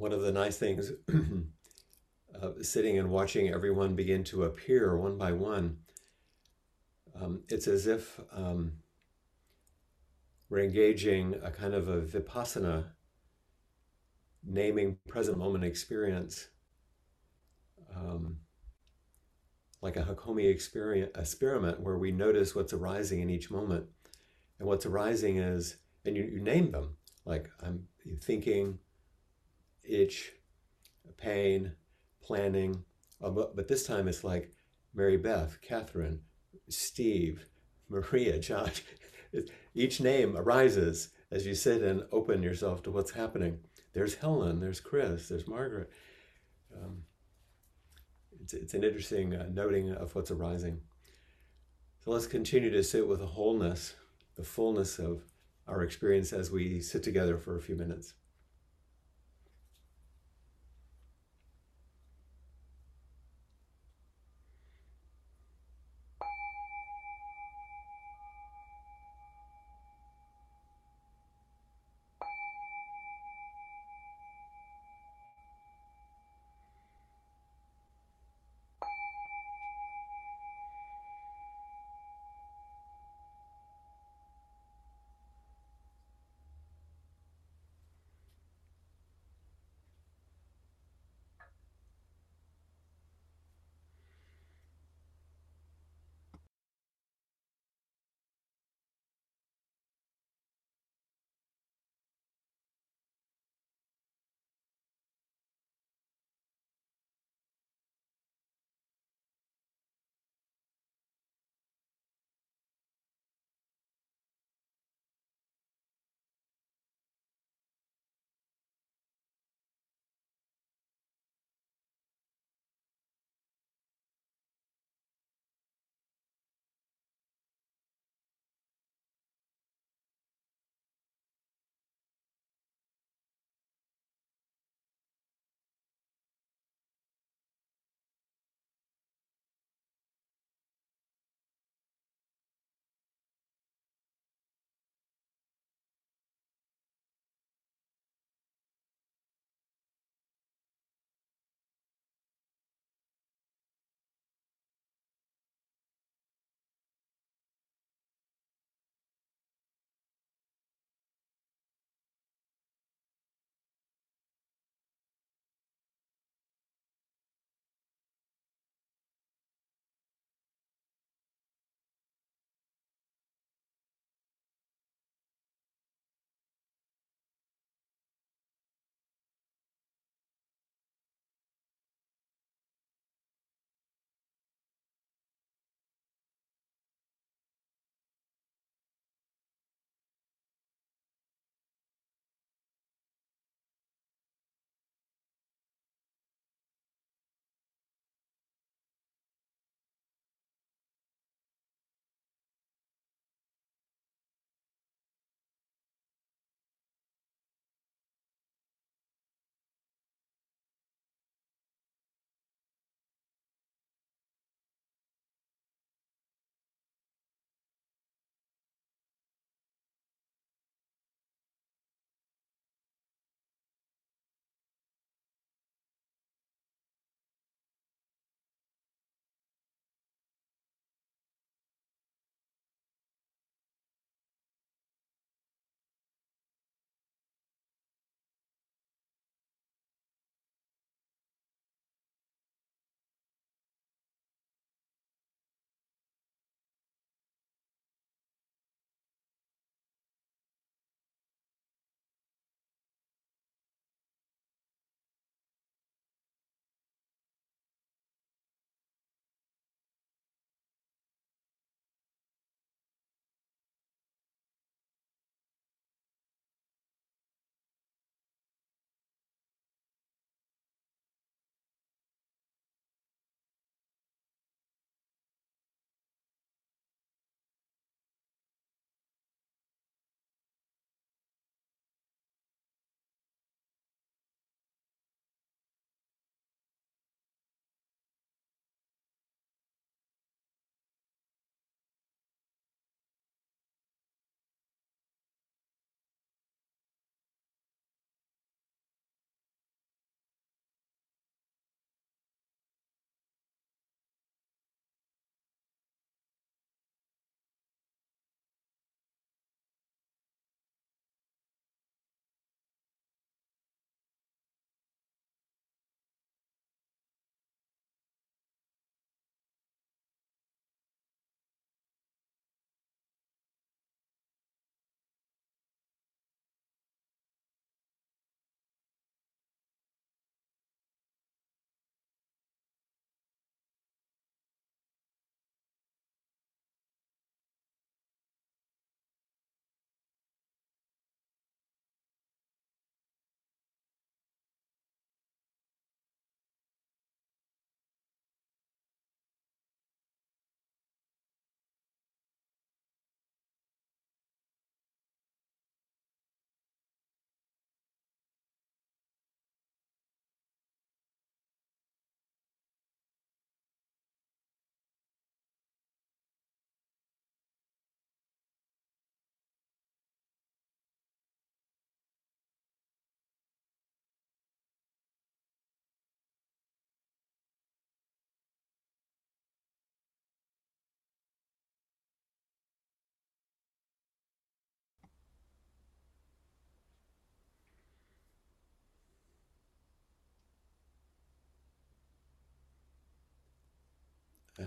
one of the nice things uh, sitting and watching everyone begin to appear one by one, um, it's as if um, we're engaging a kind of a vipassana, naming present moment experience, um, like a Hakomi experience, experiment where we notice what's arising in each moment. And what's arising is, and you, you name them, like I'm thinking, itch, pain, planning. But, but this time it's like Mary Beth, Catherine, Steve, Maria, Josh. Each name arises as you sit and open yourself to what's happening. There's Helen, there's Chris, there's Margaret. Um, it's, it's an interesting uh, noting of what's arising. So let's continue to sit with the wholeness, the fullness of our experience as we sit together for a few minutes.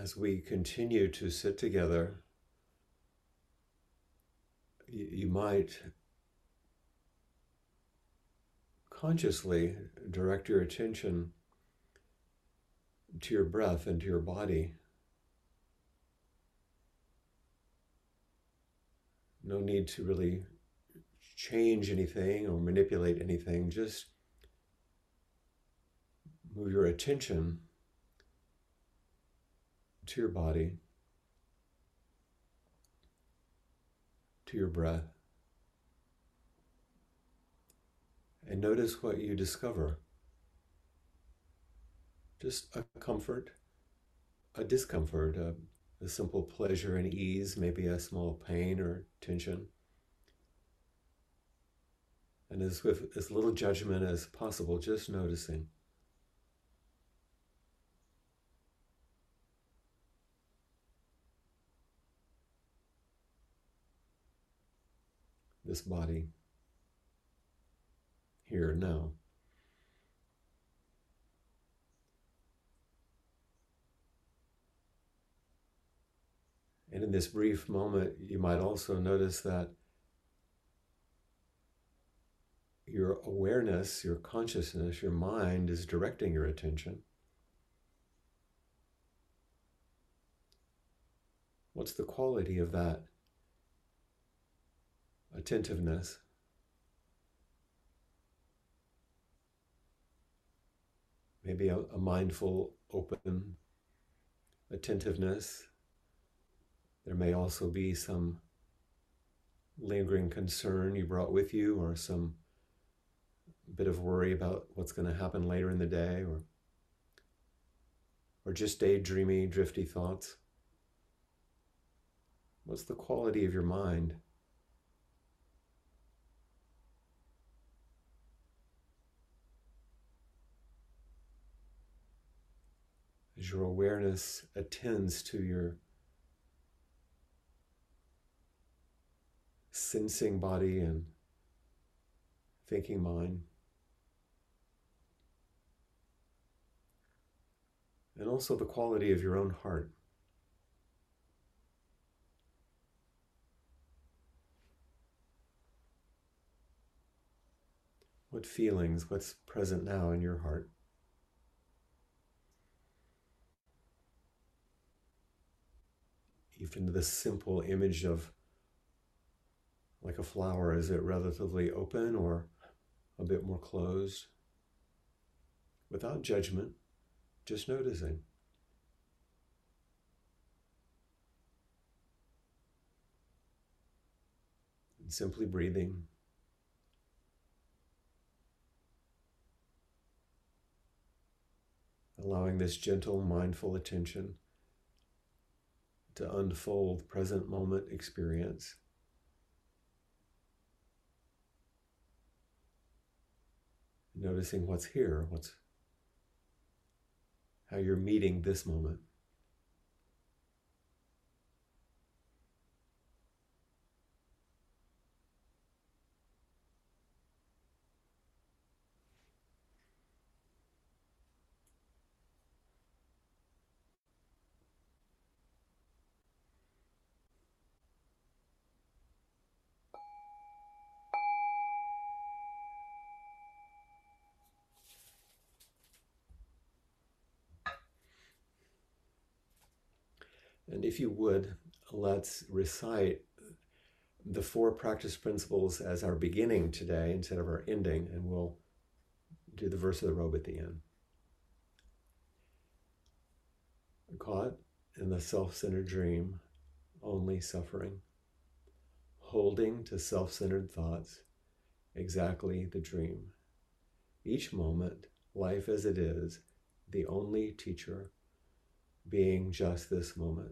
As we continue to sit together, you, might consciously direct your attention to your breath and to your body. No need to really change anything or manipulate anything, just move your attention to your body, to your breath, and notice what you discover. Just a comfort, a discomfort, a, a simple pleasure and ease, maybe a small pain or tension. And as with as little judgment as possible, just noticing. This body here now. And in this brief moment, you might also notice that your awareness, your consciousness, your mind is directing your attention. What's the quality of that attentiveness. Maybe a, a mindful, open attentiveness. There may also be some lingering concern you brought with you, or some bit of worry about what's going to happen later in the day, or or just daydreamy, drifty thoughts. What's the quality of your mind? As your awareness attends to your sensing body and thinking mind. And also the quality of your own heart. What feelings, what's present now in your heart? Even the simple image of like a flower, is it relatively open or a bit more closed? Without judgment, just noticing. And simply breathing. Allowing this gentle, mindful attention to unfold present moment experience. Noticing what's here, what's how you're meeting this moment. If you would, let's recite the four practice principles as our beginning today instead of our ending, and we'll do the verse of the robe at the end. Caught in the self centered dream, only suffering, holding to self centered thoughts, exactly the dream. Each moment, life as it is, the only teacher being just this moment,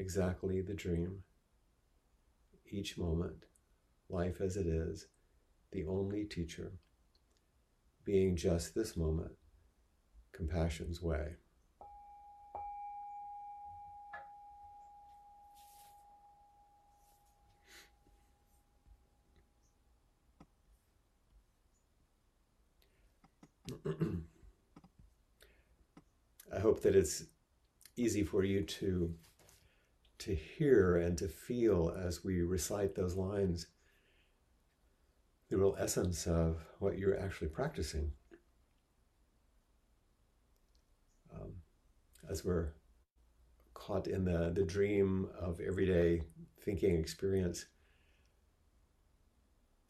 exactly the dream. Each moment, life as it is, the only teacher, being just this moment, compassion's way. I hope that it's easy for you to to hear and to feel as we recite those lines the real essence of what you're actually practicing. Um, as we're caught in the, the dream of everyday thinking experience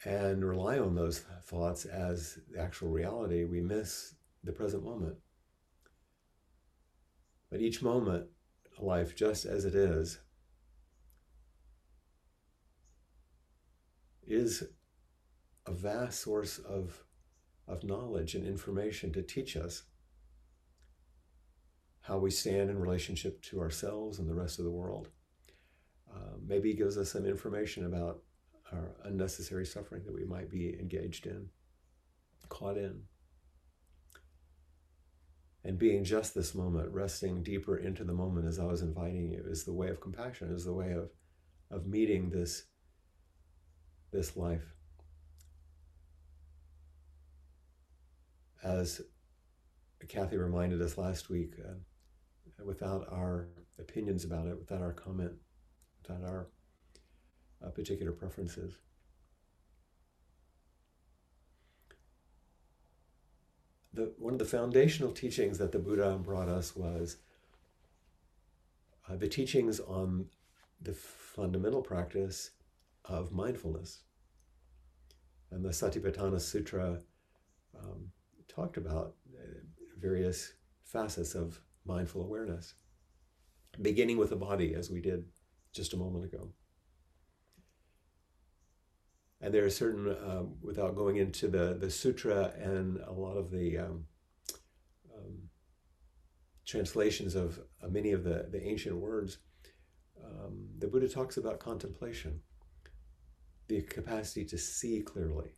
and rely on those thoughts as actual reality, we miss the present moment. But each moment, life just as it is, is a vast source of, of knowledge and information to teach us how we stand in relationship to ourselves and the rest of the world. Uh, maybe gives us some information about our unnecessary suffering that we might be engaged in, caught in and being just this moment, resting deeper into the moment as I was inviting you, is the way of compassion, is the way of, of meeting this, this life. As Kathy reminded us last week, uh, without our opinions about it, without our comment, without our uh, particular preferences. The, one of the foundational teachings that the Buddha brought us was uh, the teachings on the fundamental practice of mindfulness. And the Satipatthana Sutra um, talked about uh, various facets of mindful awareness, beginning with the body, as we did just a moment ago. And there are certain, um, without going into the, the sutra and a lot of the um, um, translations of uh, many of the, the ancient words, um, the Buddha talks about contemplation, the capacity to see clearly.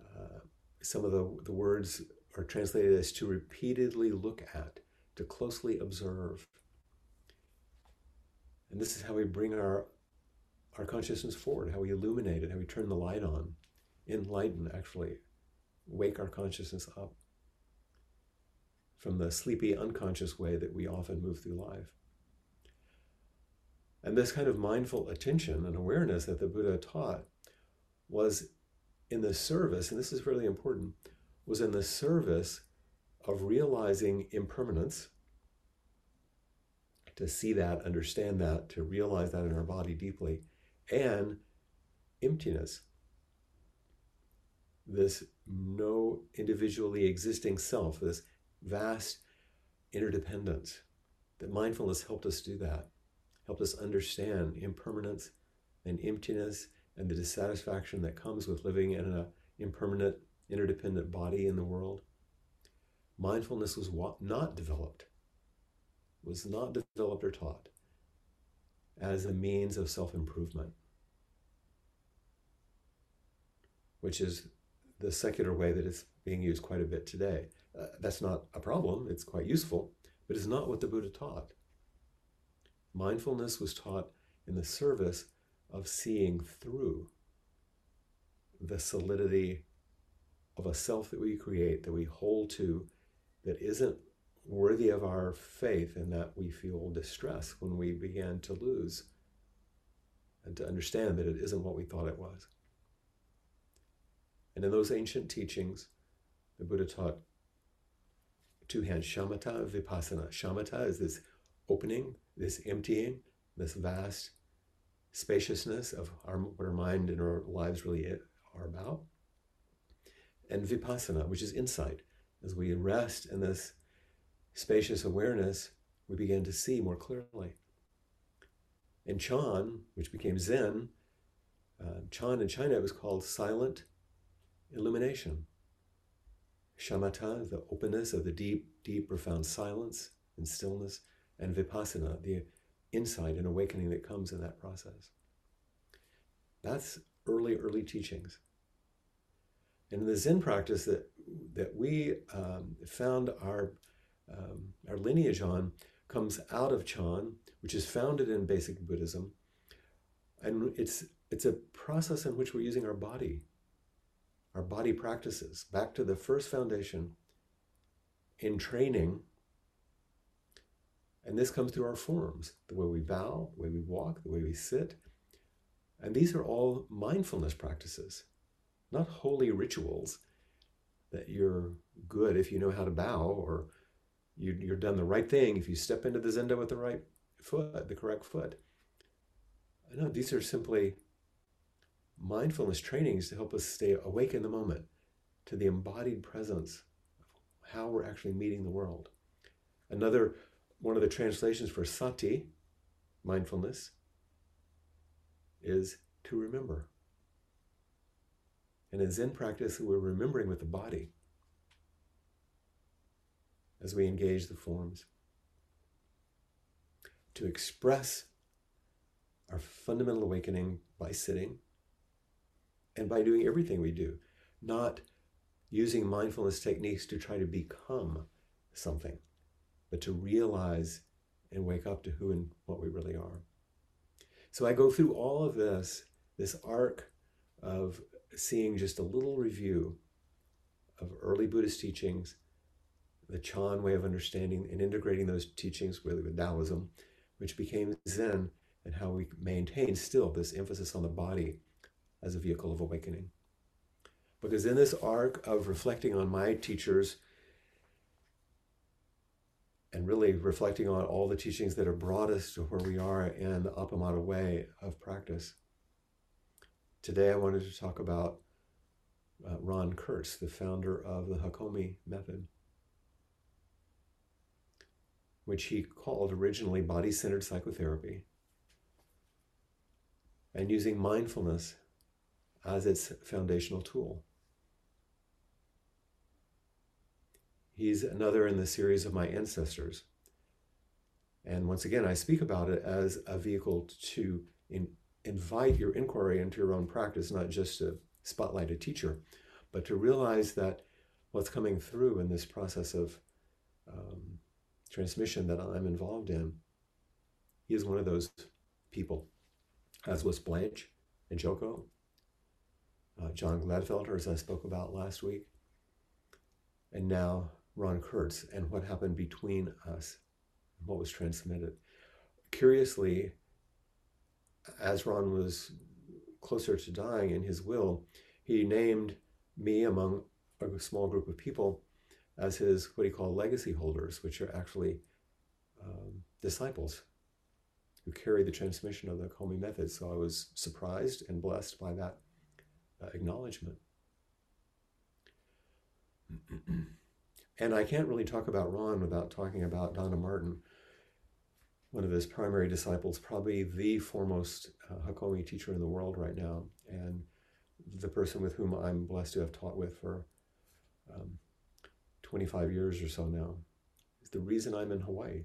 Uh, some of the, the words are translated as to repeatedly look at, to closely observe. And this is how we bring our our consciousness forward, how we illuminate it, how we turn the light on, enlighten, actually, wake our consciousness up from the sleepy, unconscious way that we often move through life. And this kind of mindful attention and awareness that the Buddha taught was in the service, and this is really important, was in the service of realizing impermanence, to see that, understand that, to realize that in our body deeply, and emptiness. This no individually existing self, this vast interdependence. That mindfulness helped us do that, helped us understand impermanence and emptiness and the dissatisfaction that comes with living in an impermanent, interdependent body in the world. Mindfulness was not developed, was not developed or taught as a means of self improvement. which is the secular way that it's being used quite a bit today. Uh, that's not a problem, it's quite useful, but it's not what the Buddha taught. Mindfulness was taught in the service of seeing through the solidity of a self that we create, that we hold to, that isn't worthy of our faith, and that we feel distress when we begin to lose and to understand that it isn't what we thought it was. And in those ancient teachings, the Buddha taught two hands shamatha, vipassana. Shamatha is this opening, this emptying, this vast spaciousness of our, what our mind and our lives really are about. And vipassana, which is insight. As we rest in this spacious awareness, we begin to see more clearly. And Chan, which became Zen, uh, Chan in China it was called silent illumination. shamatha, the openness of the deep, deep, profound silence and stillness, and vipassana, the insight and awakening that comes in that process. That's early, early teachings. And in the Zen practice that that we um, found our um, our lineage on comes out of Chan, which is founded in basic Buddhism, and it's it's a process in which we're using our body, our body practices, back to the first foundation in training. And this comes through our forms, the way we bow, the way we walk, the way we sit. And these are all mindfulness practices, not holy rituals that you're good if you know how to bow or you, you're done the right thing if you step into the zendo with the right foot, the correct foot. No, these are simply mindfulness trainings to help us stay awake in the moment to the embodied presence of how we're actually meeting the world. Another one of the translations for sati, mindfulness, is to remember. And in Zen practice, we're remembering with the body as we engage the forms. To express our fundamental awakening by sitting and by doing everything we do, not using mindfulness techniques to try to become something, but to realize and wake up to who and what we really are. So I go through all of this, this arc of seeing just a little review of early Buddhist teachings, the Chan way of understanding and integrating those teachings really with Taoism, which became Zen, and how we maintain still this emphasis on the body as a vehicle of awakening. Because in this arc of reflecting on my teachers and really reflecting on all the teachings that have brought us to where we are in the Appamada way of practice, Today I wanted to talk about uh, Ron Kurtz, the founder of the Hakomi method, which he called originally body centered psychotherapy, and using mindfulness as its foundational tool. He's another in the series of my ancestors. And once again, I speak about it as a vehicle to in, invite your inquiry into your own practice, not just to spotlight a teacher, but to realize that what's coming through in this process of um, transmission that I'm involved in, he is one of those people, as was Blanche and Joko, uh, John Gladfelder, as I spoke about last week, and now Ron Kurtz, and what happened between us, and what was transmitted. Curiously, as Ron was closer to dying in his will, he named me among a small group of people as his what he called legacy holders, which are actually um, disciples who carry the transmission of the Hakomi method. So I was surprised and blessed by that uh, acknowledgement. and I can't really talk about Ron without talking about Donna Martin, one of his primary disciples, probably the foremost uh, Hakomi teacher in the world right now, and the person with whom I'm blessed to have taught with for um, 25 years or so now. Is the reason I'm in Hawaii,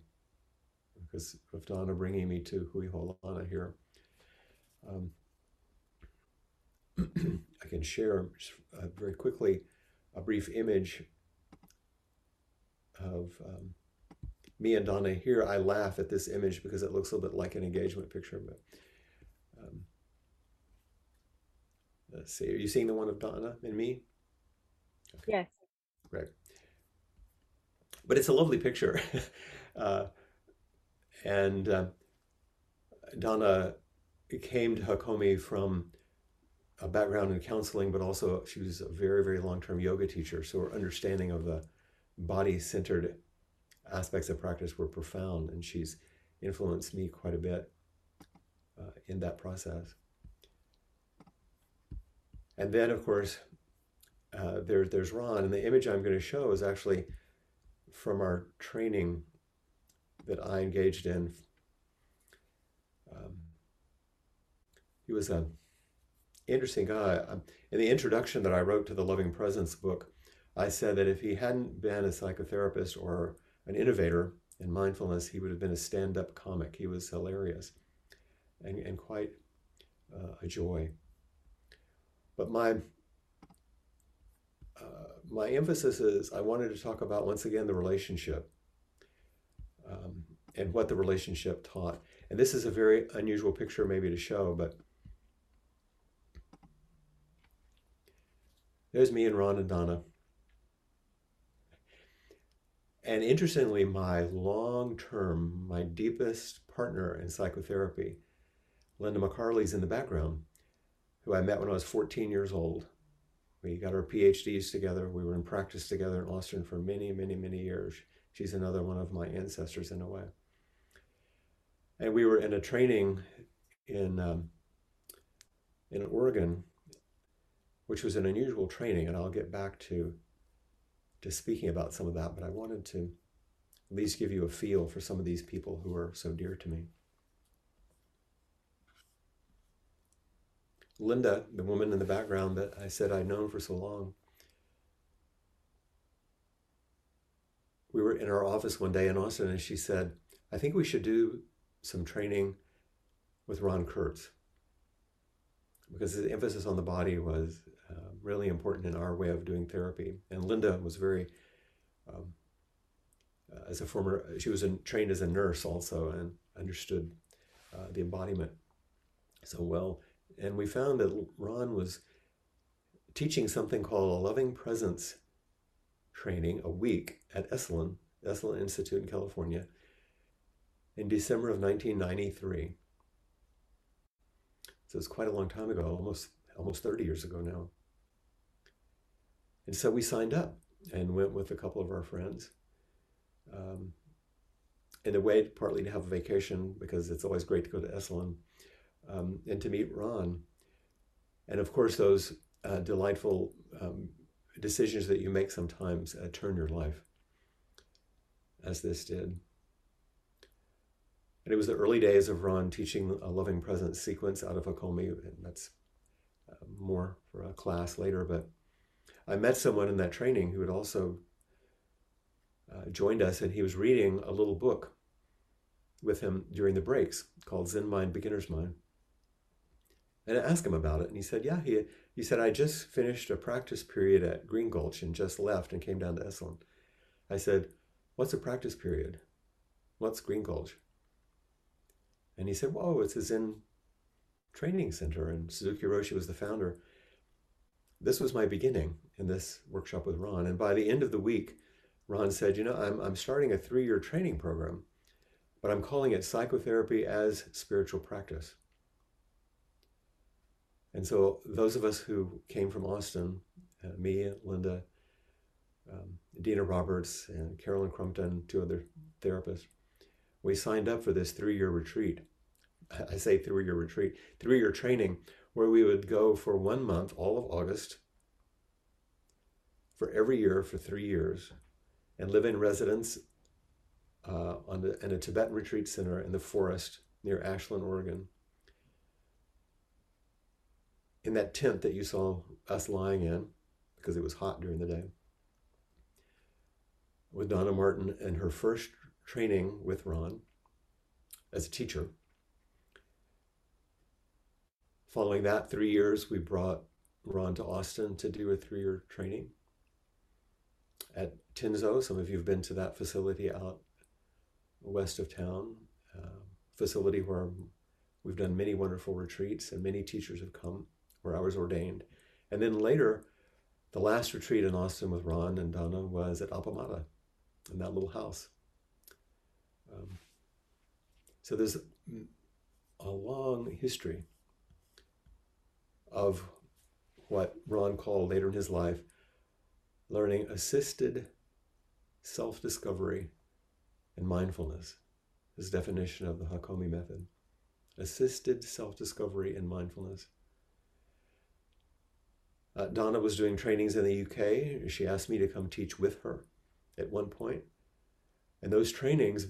because of Donna bringing me to Hui Ho'olana here. Um, I can share uh, very quickly a brief image of um, me and Donna here, I laugh at this image because it looks a little bit like an engagement picture. But um, let's see, are you seeing the one of Donna and me? Okay. Yes. Great. But it's a lovely picture. uh, and uh, Donna came to Hakomi from a background in counseling, but also she was a very, very long term yoga teacher. So her understanding of the body centered aspects of practice were profound, and she's influenced me quite a bit uh, in that process. And then, of course, uh, there, there's Ron, and the image I'm going to show is actually from our training that I engaged in. Um, he was an interesting guy. Um, in the introduction that I wrote to the Loving Presence book, I said that if he hadn't been a psychotherapist or an innovator in mindfulness, he would have been a stand up comic. He was hilarious and, and quite uh, a joy. But my uh, my emphasis is I wanted to talk about once again the relationship um, and what the relationship taught. And this is a very unusual picture, maybe to show, but there's me and Ron and Donna. And interestingly, my long term, my deepest partner in psychotherapy, Linda McCarley's in the background, who I met when I was 14 years old. We got our PhDs together. We were in practice together in Austin for many, many, many years. She's another one of my ancestors in a way. And we were in a training in um, in Oregon, which was an unusual training, and I'll get back to to speaking about some of that. But I wanted to at least give you a feel for some of these people who are so dear to me. Linda, the woman in the background that I said I'd known for so long, we were in our office one day in Austin and she said, I think we should do some training with Ron Kurtz because the emphasis on the body was uh, really important in our way of doing therapy. And Linda was very, um, uh, as a former, she was in, trained as a nurse also and understood uh, the embodiment so well. And we found that Ron was teaching something called a loving presence training a week at Esalen, Esalen Institute in California, in December of 1993. So it's quite a long time ago, almost almost 30 years ago now. And so we signed up and went with a couple of our friends. Um, in a way, partly to have a vacation because it's always great to go to Esalen um, and to meet Ron. And of course, those uh, delightful um, decisions that you make sometimes uh, turn your life, as this did. And it was the early days of Ron teaching a loving presence sequence out of Hakomi, and that's uh, more for a class later. But I met someone in that training who had also uh, joined us, and he was reading a little book with him during the breaks called Zen Mind, Beginner's Mind. And I asked him about it, and he said, "Yeah, he he said I just finished a practice period at Green Gulch and just left and came down to Esalen." I said, "What's a practice period? What's Green Gulch?" And he said, "Whoa, it's a Zen training center, and Suzuki Roshi was the founder." This was my beginning in this workshop with Ron, and by the end of the week, Ron said, "You know, I'm I'm starting a three-year training program, but I'm calling it psychotherapy as spiritual practice." And so those of us who came from Austin, uh, me, Linda, um, Dina Roberts, and Carolyn Crumpton, two other therapists, we signed up for this three-year retreat. I say three-year retreat, three-year training, where we would go for one month, all of August, for every year for three years, and live in residence uh, on the, in a Tibetan retreat center in the forest near Ashland, Oregon in that tent that you saw us lying in, because it was hot during the day, with Donna Martin and her first training with Ron as a teacher. Following that, three years, we brought Ron to Austin to do a three year training at Tenzo. Some of you have been to that facility out west of town, uh, facility where we've done many wonderful retreats and many teachers have come where I was ordained. And then later, the last retreat in Austin with Ron and Donna was at Appamada in that little house. Um, so there's a long history of what Ron called later in his life learning assisted self discovery and mindfulness, his definition of the Hakomi method. Assisted self discovery and mindfulness. Uh, Donna was doing trainings in the UK. She asked me to come teach with her at one point. And those trainings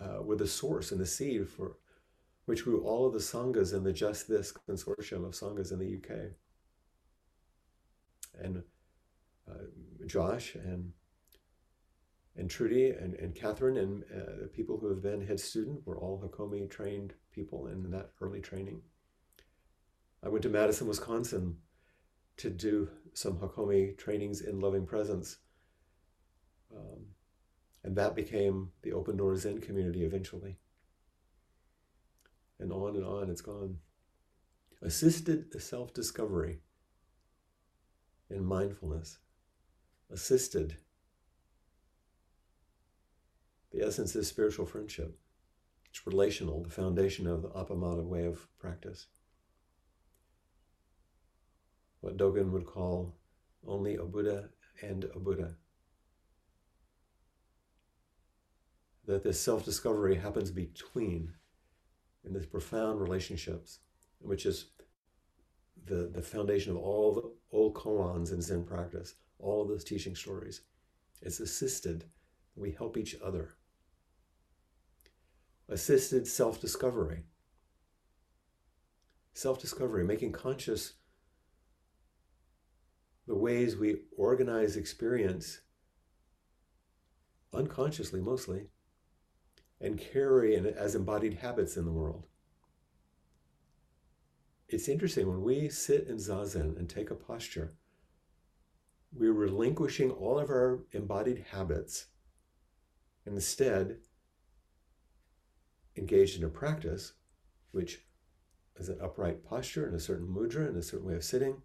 uh, were the source and the seed for which grew all of the sanghas in the Just This consortium of sanghas in the UK. And uh, Josh and and Trudy and, and Catherine and uh, the people who have been head student were all Hakomi trained people in that early training. I went to Madison, Wisconsin to do some Hakomi trainings in loving presence. Um, and that became the Open Doors Zen community eventually. And on and on it's gone. Assisted self discovery in mindfulness. Assisted the essence is spiritual friendship. It's relational, the foundation of the Appamada way of practice. What Dogen would call only a Buddha and a Buddha. That this self discovery happens between in these profound relationships, which is the, the foundation of all the old koans in Zen practice, all of those teaching stories. It's assisted. We help each other assisted self discovery. Self discovery, making conscious the ways we organize experience unconsciously mostly and carry as embodied habits in the world. It's interesting when we sit in zazen and take a posture, we're relinquishing all of our embodied habits. And instead, engaged in a practice, which is an upright posture and a certain mudra and a certain way of sitting.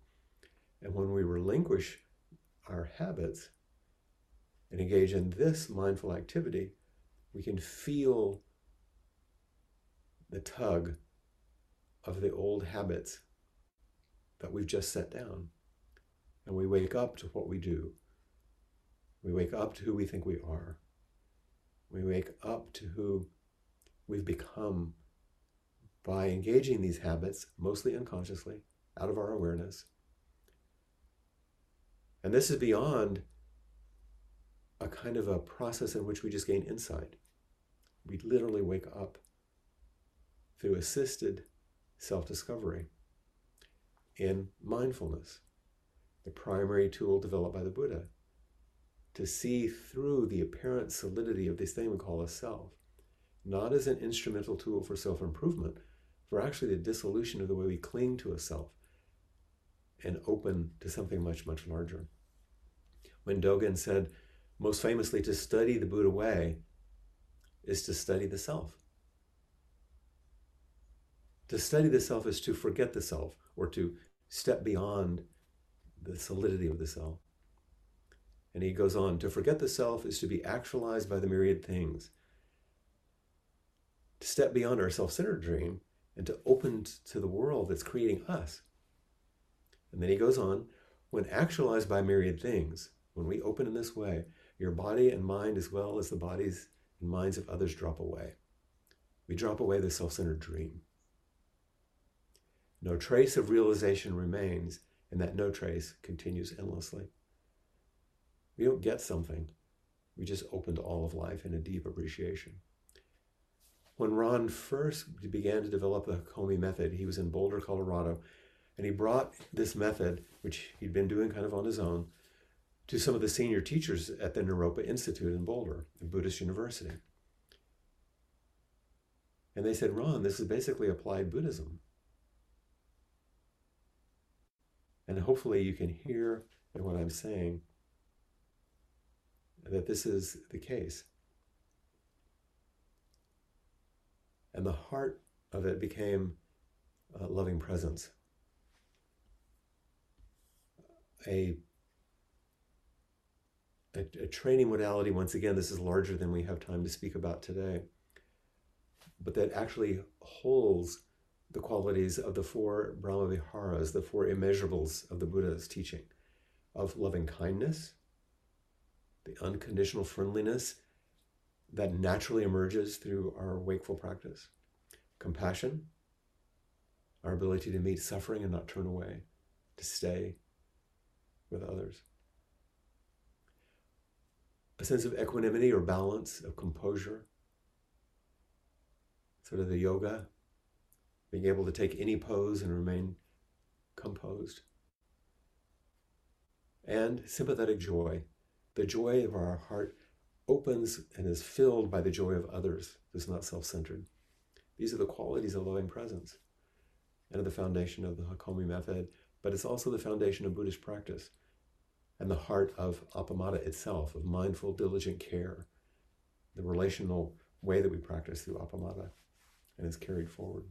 And when we relinquish our habits and engage in this mindful activity, we can feel the tug of the old habits that we've just set down. And we wake up to what we do. We wake up to who we think we are. We wake up to who we've become by engaging these habits, mostly unconsciously, out of our awareness. And this is beyond a kind of a process in which we just gain insight. We literally wake up through assisted self discovery in mindfulness, the primary tool developed by the Buddha to see through the apparent solidity of this thing we call a self not as an instrumental tool for self improvement, for actually the dissolution of the way we cling to a self and open to something much, much larger. When Dogen said, most famously, to study the Buddha way is to study the self. To study the self is to forget the self or to step beyond the solidity of the self. And he goes on to forget the self is to be actualized by the myriad things to step beyond our self centered dream and to open to the world that's creating us. And then he goes on when actualized by myriad things, when we open in this way, your body and mind, as well as the bodies and minds of others, drop away. We drop away the self centered dream. No trace of realization remains, and that no trace continues endlessly. We don't get something, we just open to all of life in a deep appreciation. When Ron first began to develop the Hakomi method, he was in Boulder, Colorado, and he brought this method, which he'd been doing kind of on his own, to some of the senior teachers at the Naropa Institute in Boulder, the Buddhist University. And they said, Ron, this is basically applied Buddhism. And hopefully you can hear in what I'm saying that this is the case. And the heart of it became a loving presence. A, a, a, training modality, once again, this is larger than we have time to speak about today, but that actually holds the qualities of the four Brahma Viharas, the four immeasurables of the Buddha's teaching of loving kindness, the unconditional friendliness that naturally emerges through our wakeful practice. Compassion, our ability to meet suffering and not turn away, to stay with others. A sense of equanimity or balance, of composure, sort of the yoga, being able to take any pose and remain composed. and sympathetic joy. The joy of our heart opens and is filled by the joy of others, is not self centered. These are the qualities of loving presence and are the foundation of the Hakomi method, but it's also the foundation of Buddhist practice and the heart of Appamada itself, of mindful, diligent care, the relational way that we practice through Appamada and is carried forward.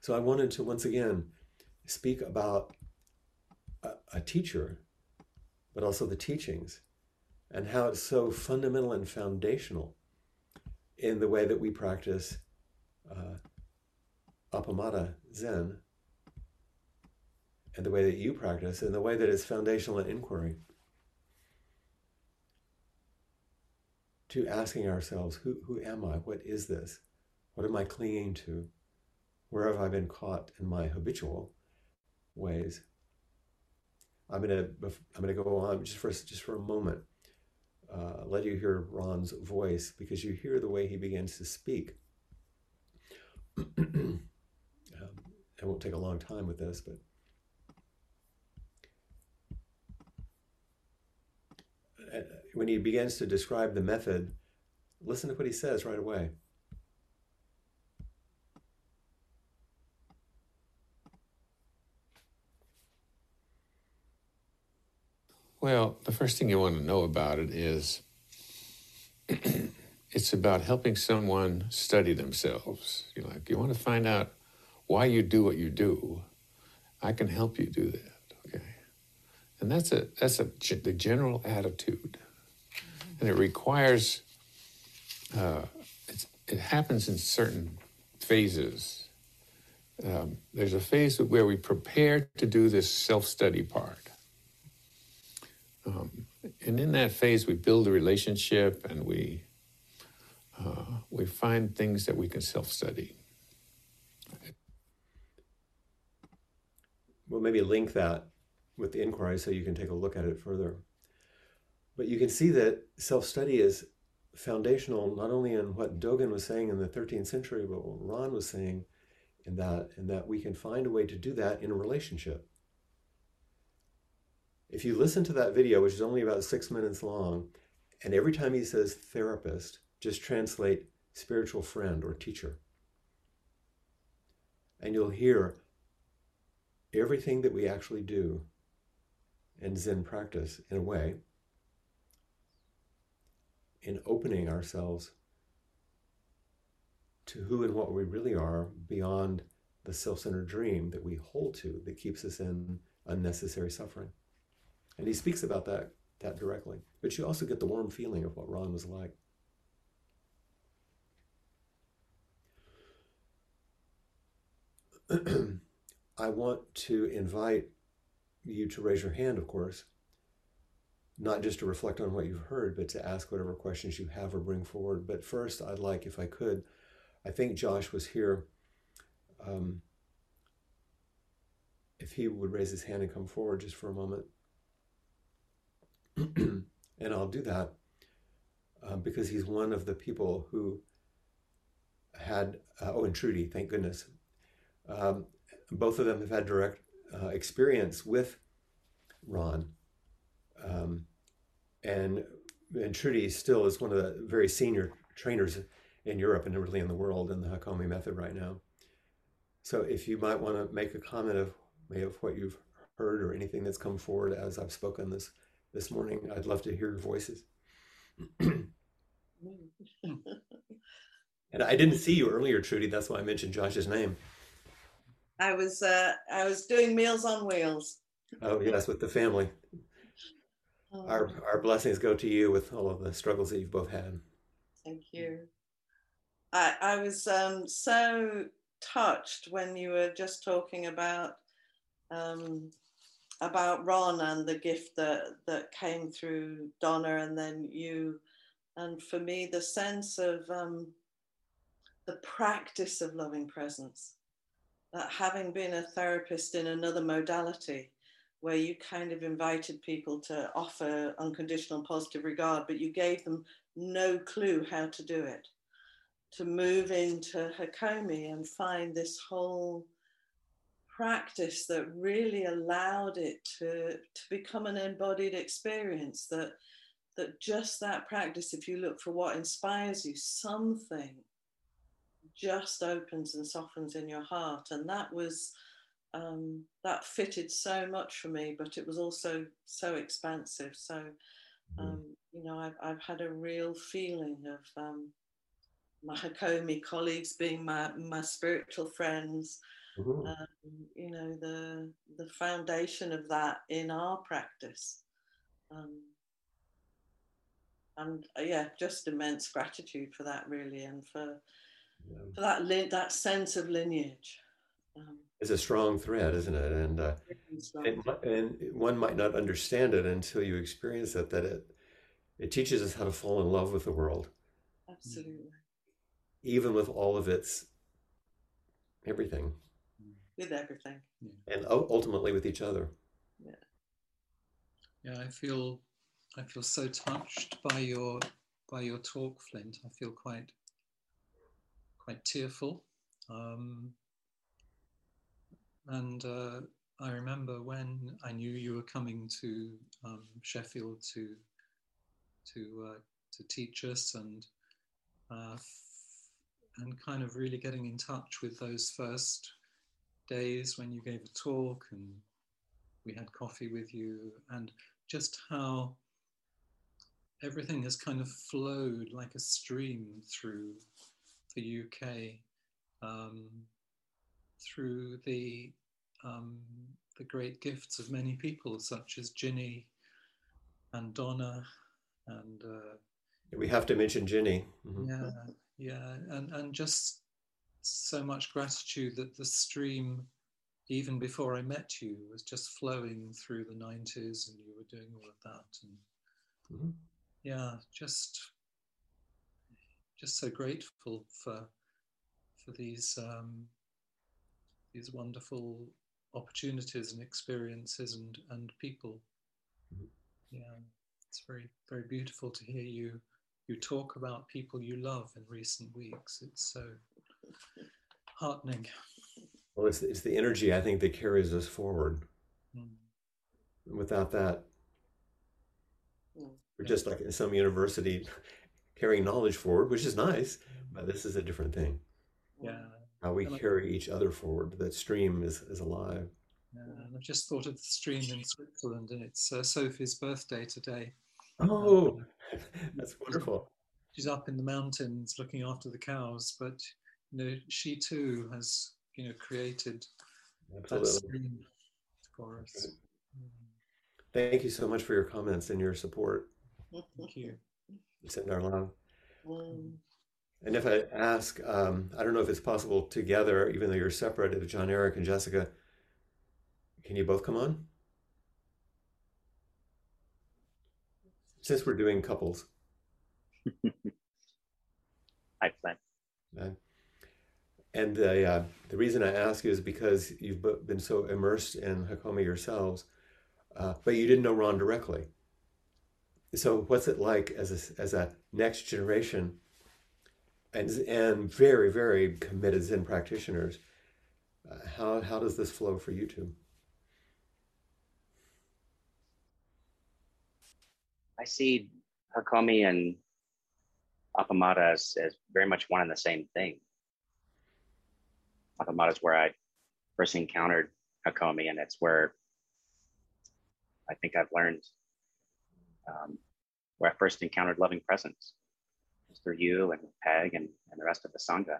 So I wanted to once again speak about a, a teacher, but also the teachings and how it's so fundamental and foundational in the way that we practice uh, Zen and the way that you practice and the way that it's foundational in inquiry. To asking ourselves, who, who am I? What is this? What am I clinging to? Where have I been caught in my habitual ways? I'm gonna I'm gonna go on just for just for a moment uh, let you hear Ron's voice because you hear the way he begins to speak. um, I won't take a long time with this, but when he begins to describe the method, listen to what he says right away. Well, the first thing you want to know about it is it's about helping someone study themselves. You know, like you want to find out why you do what you do. I can help you do that. And that's a that's a the general attitude, and it requires. Uh, it happens in certain phases. Um, there's a phase where we prepare to do this self study part um, and in that phase, we build a relationship and we uh, we find things that we can self-study. We'll maybe link that with the inquiry so you can take a look at it further. But you can see that self-study is foundational not only in what Dogen was saying in the 13th century, but what Ron was saying in that, in that we can find a way to do that in a relationship. If you listen to that video, which is only about six minutes long, and every time he says therapist, just translate spiritual friend or teacher. And you'll hear everything that we actually do in Zen practice, in a way, in opening ourselves to who and what we really are beyond the self centered dream that we hold to that keeps us in unnecessary suffering. And he speaks about that, that directly. But you also get the warm feeling of what Ron was like. I want to invite you to raise your hand, of course, not just to reflect on what you've heard, but to ask whatever questions you have or bring forward. But first, I'd like, if I could, I think Josh was here. Um, if he would raise his hand and come forward just for a moment. and I'll do that uh, because he's one of the people who had, uh, oh, and Trudy, thank goodness. Um, both of them have had direct uh, experience with Ron. Um, and, and Trudy still is one of the very senior trainers in Europe and really in the world in the Hakomi method right now. So if you might want to make a comment of, of what you've heard or anything that's come forward as I've spoken this this morning. I'd love to hear your voices. and I didn't see you earlier, Trudy. That's why I mentioned Josh's name. I was uh, I was doing Meals on Wheels. Oh yes, with the family. Oh. Our our blessings go to you with all of the struggles that you've both had. Thank you. I I was um, so touched when you were just talking about um, about Ron and the gift that that came through Donna and then you, and for me the sense of um, the practice of loving presence. That having been a therapist in another modality, where you kind of invited people to offer unconditional positive regard, but you gave them no clue how to do it. To move into Hakomi and find this whole practice that really allowed it to, to become an embodied experience that that just that practice if you look for what inspires you something just opens and softens in your heart and that was um, that fitted so much for me but it was also so expansive so mm-hmm. um, you know I've, I've had a real feeling of um, my Hakomi colleagues being my, my spiritual friends mm-hmm. um, you know the the foundation of that in our practice um, and uh, yeah just immense gratitude for that really and for yeah. for that li- that sense of lineage. Um, it's a strong thread isn't it? And uh, and, and one might not understand it until you experience it that it it teaches us how to fall in love with the world. Absolutely. Even with all of its everything. With everything. And ultimately with each other. Yeah. Yeah i feel i feel so touched by your by your talk flint. I feel quite quite tearful. Um, and uh, i remember when i knew you were coming to um, sheffield to to uh, to teach us and uh, and kind of really getting in touch with those first days when you gave a talk and we had coffee with you, and just how everything has kind of flowed like a stream through the UK, um, through the um, the great gifts of many people, such as Ginny and Donna, and uh, we have to mention Ginny. Mm-hmm. Yeah, yeah, and and just so much gratitude that the stream, even before I met you, was just flowing through the 90s and you were doing all of that. And mm-hmm. yeah, just just so grateful for for these um, these wonderful opportunities and experiences and and people. Yeah, it's very very beautiful to hear you you talk about people you love in recent weeks. It's so heartening. Well, it's, it's the energy I think that carries us forward. Mm. Without that, we're just like in some university carrying knowledge forward, which is nice, but this is a different thing. Yeah. How we carry each other forward. That stream is, is alive. Yeah, and I've just thought of the stream in Switzerland, and it's uh, Sophie's birthday today. Oh, um, that's wonderful. She's up in the mountains looking after the cows, but you know, she too has you know created Absolutely. that stream for us. Thank you so much for your comments and your support. Thank you. Send our love. And if I ask, um, I don't know if it's possible together, even though you're separate, if John Eric and Jessica, can you both come on? Since we're doing couples. I plan. Uh, and the, uh, the reason I ask is because you've been so immersed in Hakomi yourselves, uh, but you didn't know Ron directly. So what's it like as a, as a next generation and, and very, very committed Zen practitioners? Uh, how, how does this flow for you two? I see Hakomi and Appamada as, as very much one and the same thing. Appamada is where I first encountered Hakomi, and it's where I think I've learned um, where I first encountered loving presence. It's through you and Peg and, and the rest of the Sangha.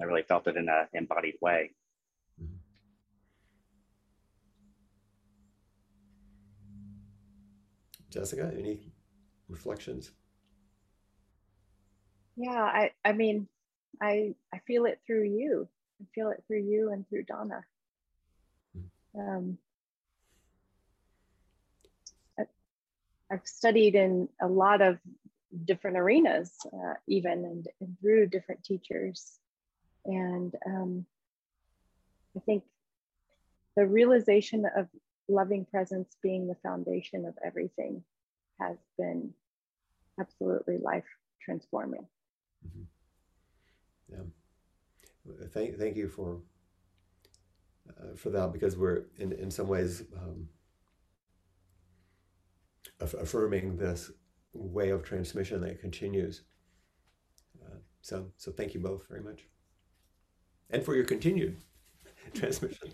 I really felt it in an embodied way. Mm-hmm. Jessica, any reflections? Yeah, I, I mean, I, I feel it through you. I feel it through you and through Donna. Hmm. Um, I've studied in a lot of different arenas, uh, even and, and, through different teachers. And um, I think the realization of loving presence being the foundation of everything has been absolutely life transforming. Mm-hmm. Yeah. Thank, thank you for uh, for that because we're in, in some ways um, aff- affirming this way of transmission that continues. Uh, so, so thank you both very much, and for your continued transmission.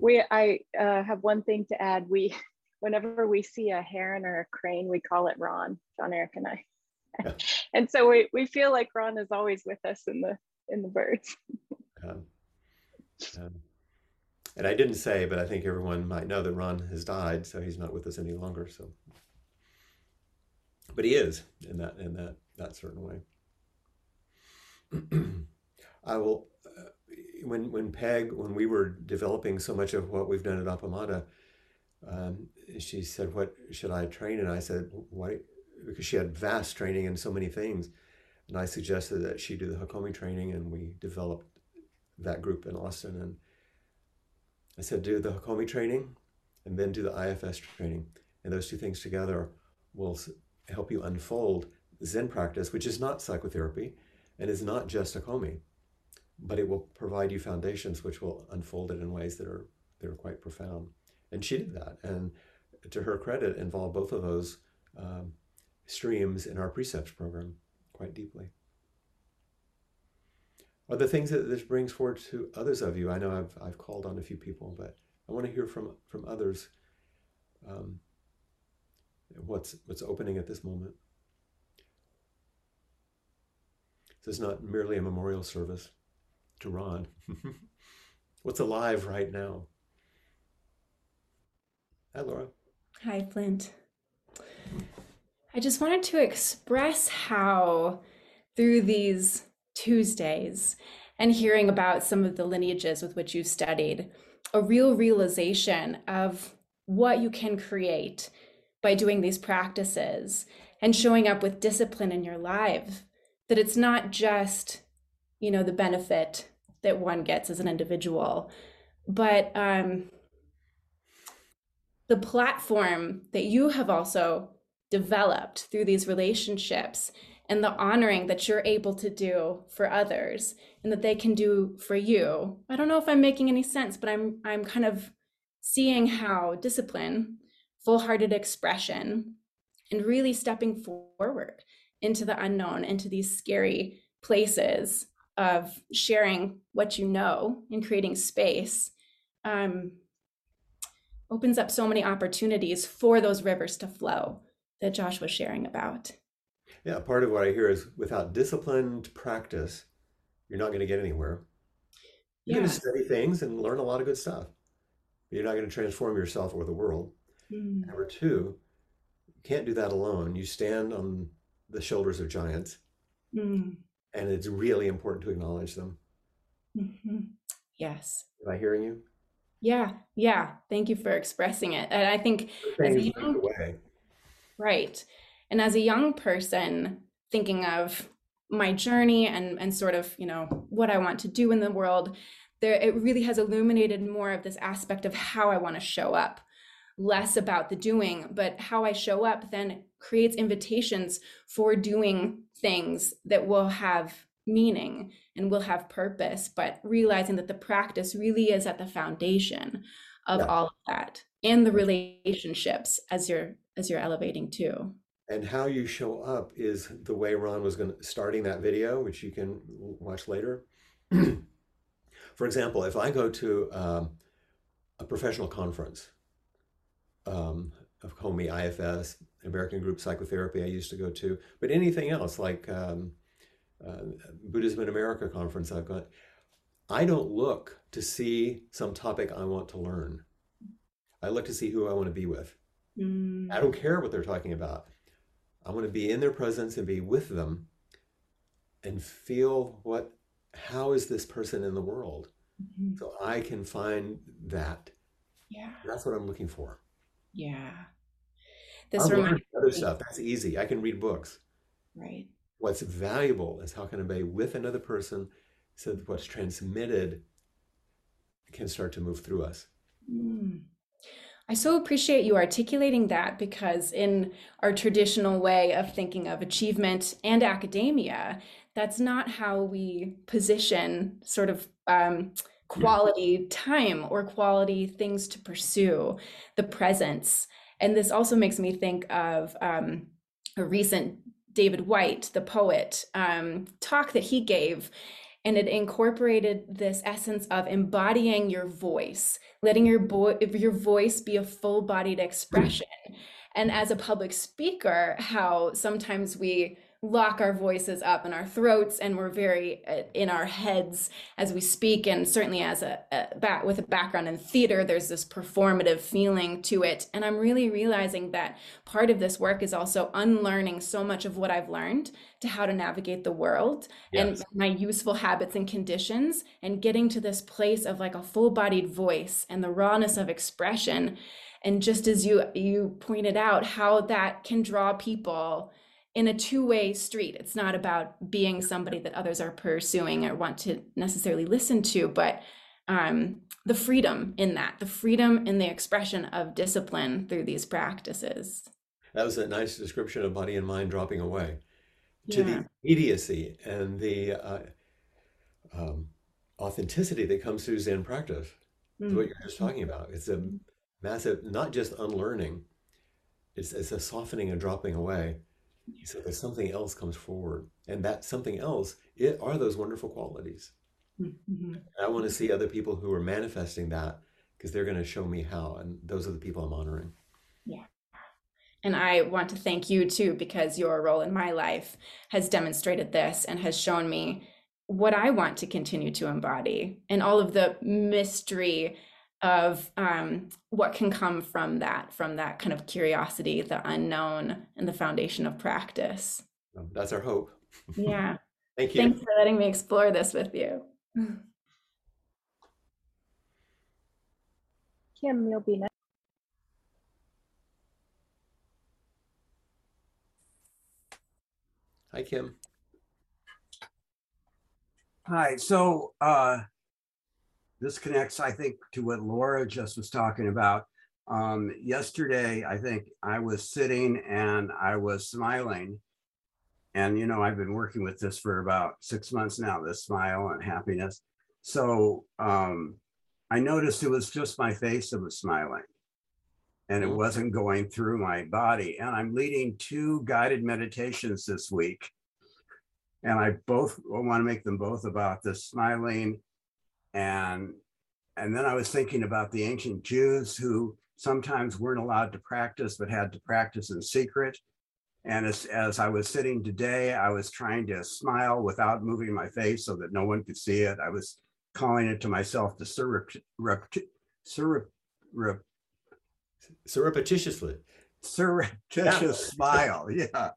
We, I uh, have one thing to add. We, whenever we see a heron or a crane, we call it Ron, John Eric and I. Yeah. and so we, we feel like Ron is always with us in the in the birds. Um, um, and I didn't say, but I think everyone might know that Ron has died, so he's not with us any longer. So, but he is in that in that that certain way. I will. Uh, when when Peg when we were developing so much of what we've done at Appamada, um, she said, "What should I train?" And I said, "Why?" Because she had vast training in so many things, and I suggested that she do the Hakomi training, and we developed that group in Austin. And I said, do the Hakomi training and then do the IFS training. And those two things together will help you unfold Zen practice, which is not psychotherapy and is not just Hakomi, but it will provide you foundations which will unfold it in ways that are, that are quite profound. And she did that. And to her credit, involved both of those um, streams in our precepts program quite deeply are the things that this brings forward to others of you. I know I've I've called on a few people, but I want to hear from from others. Um, what's what's opening at this moment? This is not merely a memorial service to Ron. what's alive right now? Hi, Laura. Hi, Flint. I just wanted to express how through these Tuesdays and hearing about some of the lineages with which you studied, a real realization of what you can create by doing these practices and showing up with discipline in your life. That it's not just, you know, the benefit that one gets as an individual, but um, the platform that you have also developed through these relationships and the honoring that you're able to do for others and that they can do for you. I don't know if I'm making any sense, but I'm I'm kind of seeing how discipline, full-hearted expression, and really stepping forward into the unknown, into these scary places of sharing what you know and creating space um, opens up so many opportunities for those rivers to flow that Josh was sharing about. Yeah, part of what I hear is without disciplined practice, you're not going to get anywhere. You're going to study things and learn a lot of good stuff. But you're not going to transform yourself or the world. Mm, Number two, you can't do that alone. You stand on the shoulders of giants, mm, and it's really important to acknowledge them. mhm. Yes. Am I hearing you? Yeah. Yeah. Thank you for expressing it. And I think as a Things young. Right. And as a young person thinking of my journey and and sort of, you know, what I want to do in the world, there it really has illuminated more of this aspect of how I want to show up. Less about the doing, but how I show up then creates invitations for doing things that will have meaning and will have purpose, but realizing that the practice really is at the foundation of Yeah. all of that and the relationships as you're as you're elevating too. And how you show up is the way Ron was going to starting that video, which you can watch later. For example, if I go to um, a professional conference um, Hakomi IFS, American Group Psychotherapy, I used to go to, but anything else like um, uh, Buddhism in America conference I've got, I don't look to see some topic I want to learn. I look to see who I want to be with. Mm, I don't care what they're talking about. I want to be in their presence and be with them and feel what how is this person in the world mhm. so I can find that. Yeah. That's what I'm looking for. Yeah. This reminds other stuff. That's easy. I can read books. right. What's valuable is how can I be with another person so that what's transmitted can start to move through us. Mm. I so appreciate you articulating that because, in our traditional way of thinking of achievement and academia, that's not how we position sort of um, quality time or quality things to pursue, the presence. And this also makes me think of um, a recent David Whyte, the poet, um, talk that he gave. And it incorporated this essence of embodying your voice, letting your, bo- your voice be a full bodied expression. And as a public speaker, how sometimes we lock our voices up in our throats and we're very uh, in our heads as we speak. And certainly as a, a with a background in theater there's this performative feeling to it. And i'm really realizing that part of this work is also unlearning so much of what i've learned to how to navigate the world yes. and my useful habits and conditions and getting to this place of like a full-bodied voice and the rawness of expression. And just as you you pointed out how that can draw people in a two-way street. It's not about being somebody that others are pursuing or want to necessarily listen to but um, the freedom in that the freedom in the expression of discipline through these practices. That was a nice description of body and mind dropping away. To yeah. the immediacy and the uh, um, authenticity that comes through zen practice mm-hmm. what you're just talking about. It's a massive not just unlearning it's, it's a softening and dropping away so there's something else comes forward, and that something else it are those wonderful qualities. Mm-hmm. I want to see other people who are manifesting that because they're going to show me how, and those are the people I'm honoring. Yeah. And I want to thank you too, because your role in my life has demonstrated this and has shown me what I want to continue to embody and all of the mystery of um, what can come from that, from that kind of curiosity, the unknown, and the foundation of practice. That's our hope. Yeah. Thank you. Thanks for letting me explore this with you. Kim, you'll be next. Hi, Kim. Hi. So, uh, this connects, I think, to what Laura just was talking about. Um, yesterday, I think I was sitting and I was smiling. And, you know, I've been working with this for about six months now, this smile and happiness. So um, I noticed it was just my face that was smiling and it mm. wasn't going through my body. And I'm leading two guided meditations this week. And I both want to make them both about the smiling and and then I was thinking about the ancient Jews who sometimes weren't allowed to practice but had to practice in secret. And as, as I was sitting today, I was trying to smile without moving my face so that no one could see it. I was calling it to myself the surrep- surrep- surreptitiously surreptitious yeah. smile. Yeah,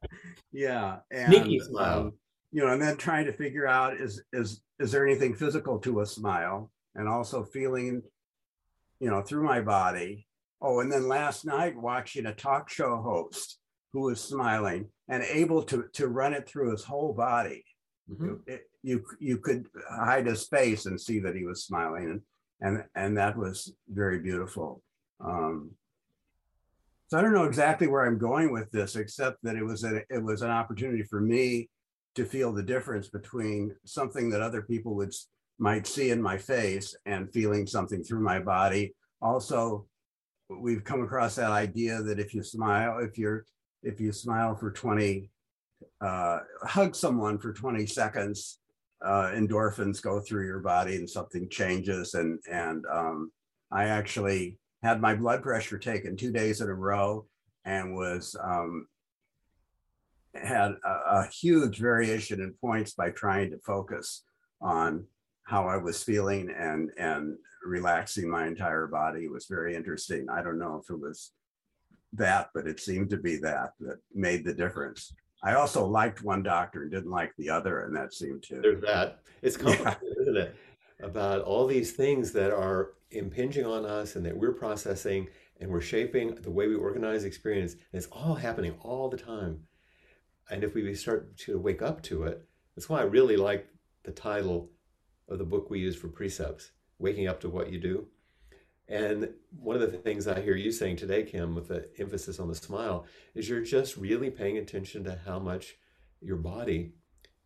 yeah, and, sneaky smile. Um, you know, and then trying to figure out is is is there anything physical to a smile, and also feeling, you know, through my body. Oh, and then last night watching a talk show host who was smiling and able to to run it through his whole body. Mm-hmm. It, you you could hide his face and see that he was smiling, and and and that was very beautiful. Um, so I don't know exactly where I'm going with this, except that it was a, it was an opportunity for me to feel the difference between something that other people would might see in my face and feeling something through my body. Also, we've come across that idea that if you smile, if you're if you smile for 20, uh, hug someone for 20 seconds, uh, endorphins go through your body and something changes. And and um, I actually had my blood pressure taken two days in a row and was um, had a, a, huge variation in points by trying to focus on how I was feeling and and relaxing my entire body it was very interesting. I don't know if it was that, but it seemed to be that that made the difference. I also liked one doctor and didn't like the other, and that seemed to. There's that. It's complicated, yeah. isn't it? About all these things that are impinging on us and that we're processing and we're shaping the way we organize experience. And it's all happening all the time. And if we start to wake up to it, that's why I really like the title of the book we use for precepts, Waking Up to What You Do. And one of the things I hear you saying today, Kim, with the emphasis on the smile, is you're just really paying attention to how much your body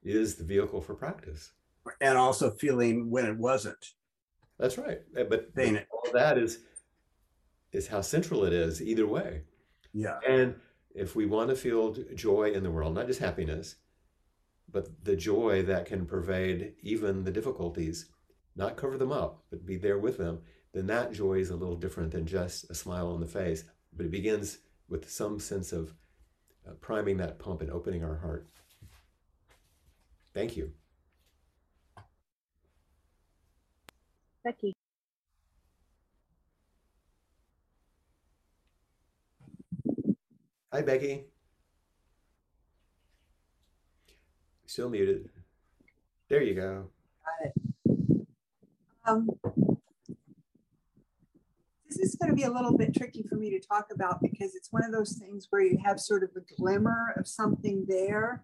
is the vehicle for practice. And also feeling when it wasn't. That's right. But all that is is how central it is either way. Yeah. And if we want to feel joy in the world, not just happiness, but the joy that can pervade even the difficulties, not cover them up, but be there with them, then that joy is a little different than just a smile on the face. But it begins with some sense of uh, priming that pump and opening our heart. Thank you. Becky. Hi, Becky. Still muted. There you go. Got Um, this is going to be a little bit tricky for me to talk about because it's one of those things where you have sort of a glimmer of something there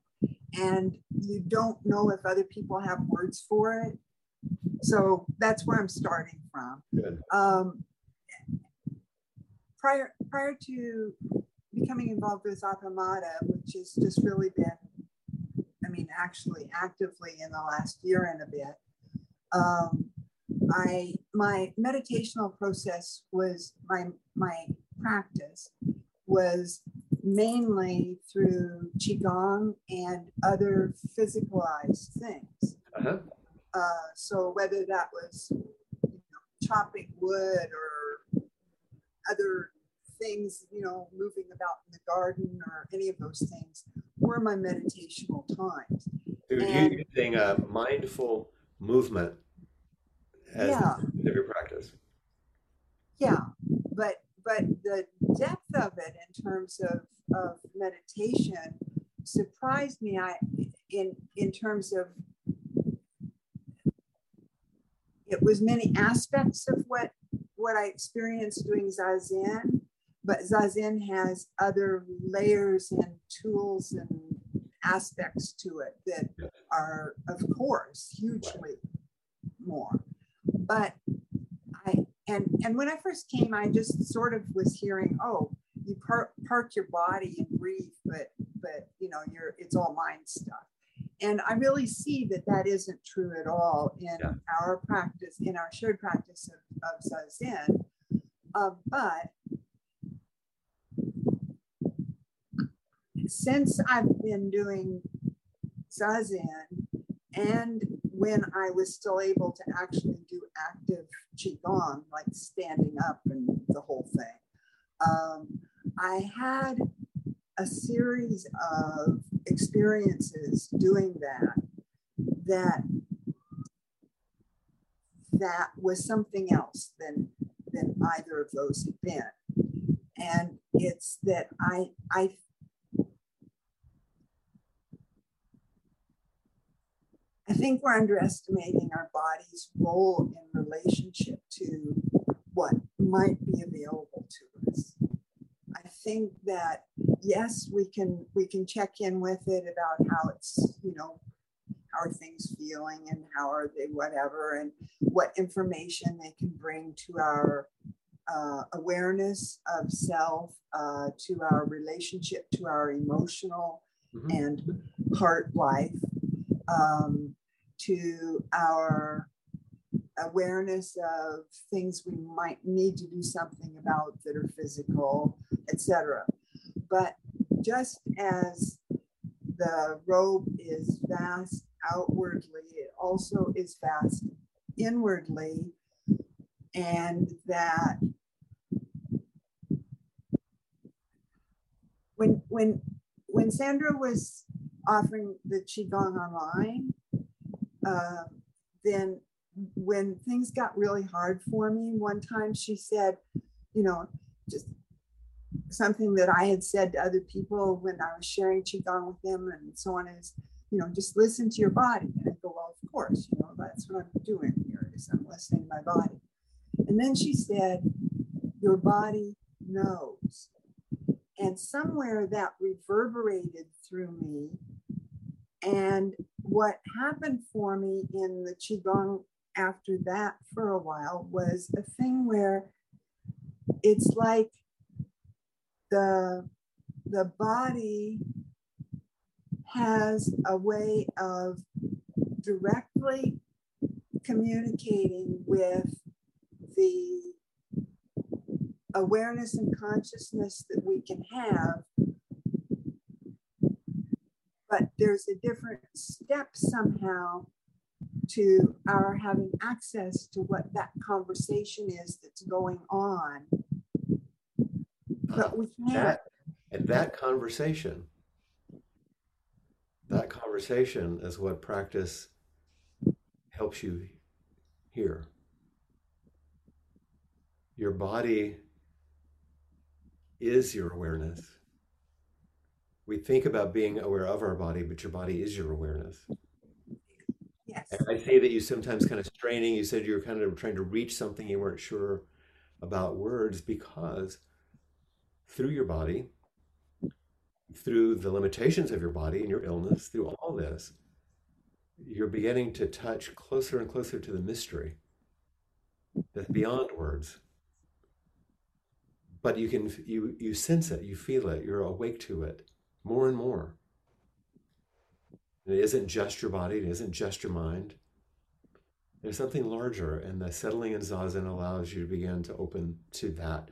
and you don't know if other people have words for it. So that's where I'm starting from. Good. Um, prior, prior to becoming involved with Appamada, which has just really been, I mean, actually actively in the last year and a bit, um, I my meditational process was my my practice was mainly through qigong and other physicalized things. Uh-huh. Uh, so whether that was you know, chopping wood or other things, you know, moving about in the garden or any of those things were my meditational times. So And- you're using a mindful movement as Yeah. of your practice. Yeah, but but the depth of it in terms of, of meditation surprised me. I in in terms of it was many aspects of what what I experienced doing zazen, but zazen has other layers and tools and aspects to it that Yeah. are, of course, hugely more. But I and and when I first came, I just sort of was hearing, oh, you park park your body and breathe, but but you know, you're it's all mind stuff. And I really see that that isn't true at all in Yeah. our practice, in our shared practice of, of zazen. Uh, but since I've been doing zazen, and when I was still able to actually do active qigong, like standing up and the whole thing, um, I had a series of experiences doing that that that was something else than than either of those had been. And it's that i i I think we're underestimating our body's role in relationship to what might be available to us. I think that yes, we can we can check in with it about how it's you know how are things feeling and how are they whatever and what information they can bring to our uh, awareness of self, uh, to our relationship to our emotional Mhm. and heart life, um, to our awareness of things we might need to do something about that are physical, etc. But just as the robe is vast outwardly, it also is vast inwardly, and that when when when Sandra was offering the qigong online, uh, then when things got really hard for me, one time she said, you know, just something that I had said to other people when I was sharing qigong with them and so on is, you know, just listen to your body. And I go, well, of course, you know, that's what I'm doing here is I'm listening to my body. And then she said, your body knows. And somewhere that reverberated through me. And what happened for me in the Qigong after that for a while was a thing where it's like the, the body has a way of directly communicating with the awareness and consciousness that we can have. But there's a different step somehow to our having access to what that conversation is that's going on. But we uh, can't. That, and that conversation, that conversation is what practice helps you hear. Your body is your awareness. We think about being aware of our body, but your body is your awareness. Yes. And I see that you sometimes kind of straining. You said you were kind of trying to reach something you weren't sure about words because through your body, through the limitations of your body and your illness, through all this, you're beginning to touch closer and closer to the mystery that's beyond words. But you can you you sense it, you feel it, you're awake to it more and more. And it isn't just your body, it isn't just your mind. There's something larger, and the settling in zazen allows you to begin to open to that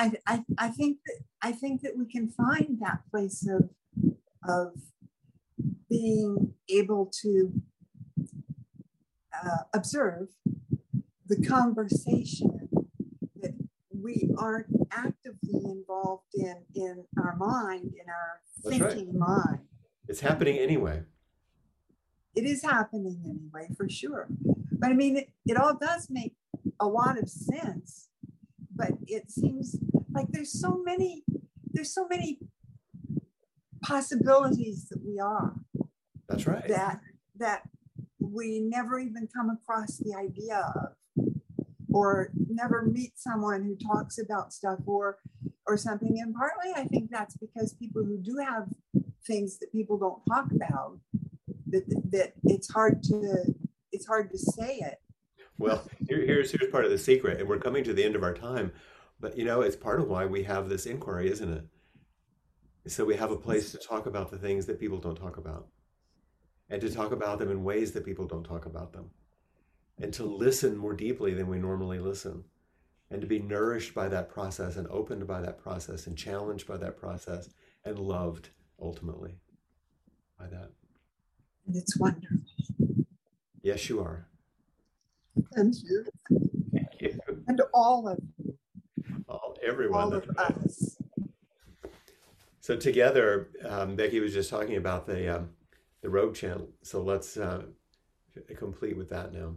I, I, I think that I think that we can find that place of of being able to uh, observe the conversation that we aren't actively involved in in our mind in our That's right. thinking mind It's happening anyway. it is happening anyway for sure but i mean it, it all does make a lot of sense but it seems like there's so many there's so many possibilities that we are That's right. that that we never even come across the idea of or never meet someone who talks about stuff or or something and partly i think that's because people who do have things that people don't talk about that that it's hard to it's hard to say it Well, here, here's here's part of the secret, and we're coming to the end of our time. But you know, it's part of why we have this inquiry, isn't it? So we have a place to talk about the things that people don't talk about, and to talk about them in ways that people don't talk about them, and to listen more deeply than we normally listen, and to be nourished by that process, and opened by that process, and challenged by that process, and loved ultimately by that. and it's wonderful Yes, you are. and you Thank you. and all of All, everyone. all of right. us So together, um, Becky was just talking about the um, the robe chant. So let's uh, complete with that now.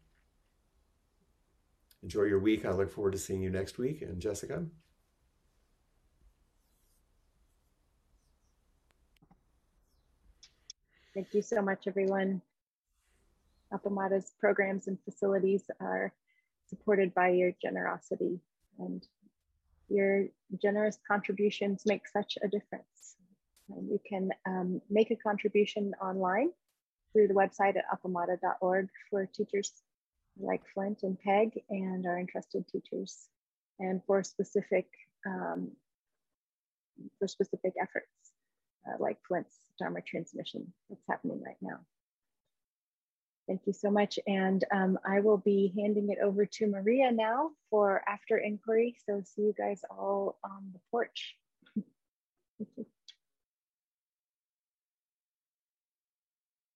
Enjoy your week. I look forward to seeing you next week. And Jessica? Thank you so much, everyone. Appamada's programs and facilities are supported by your generosity, and your generous contributions make such a difference. And you can um, make a contribution online through the website at appamada.org for teachers like Flint and Peg and our interested teachers, and for specific um, for specific efforts uh, like Flint's Dharma transmission that's happening right now. Thank you so much. And um, I will be handing it over to Maria now for after inquiry. So see you guys all on the porch. Thank you.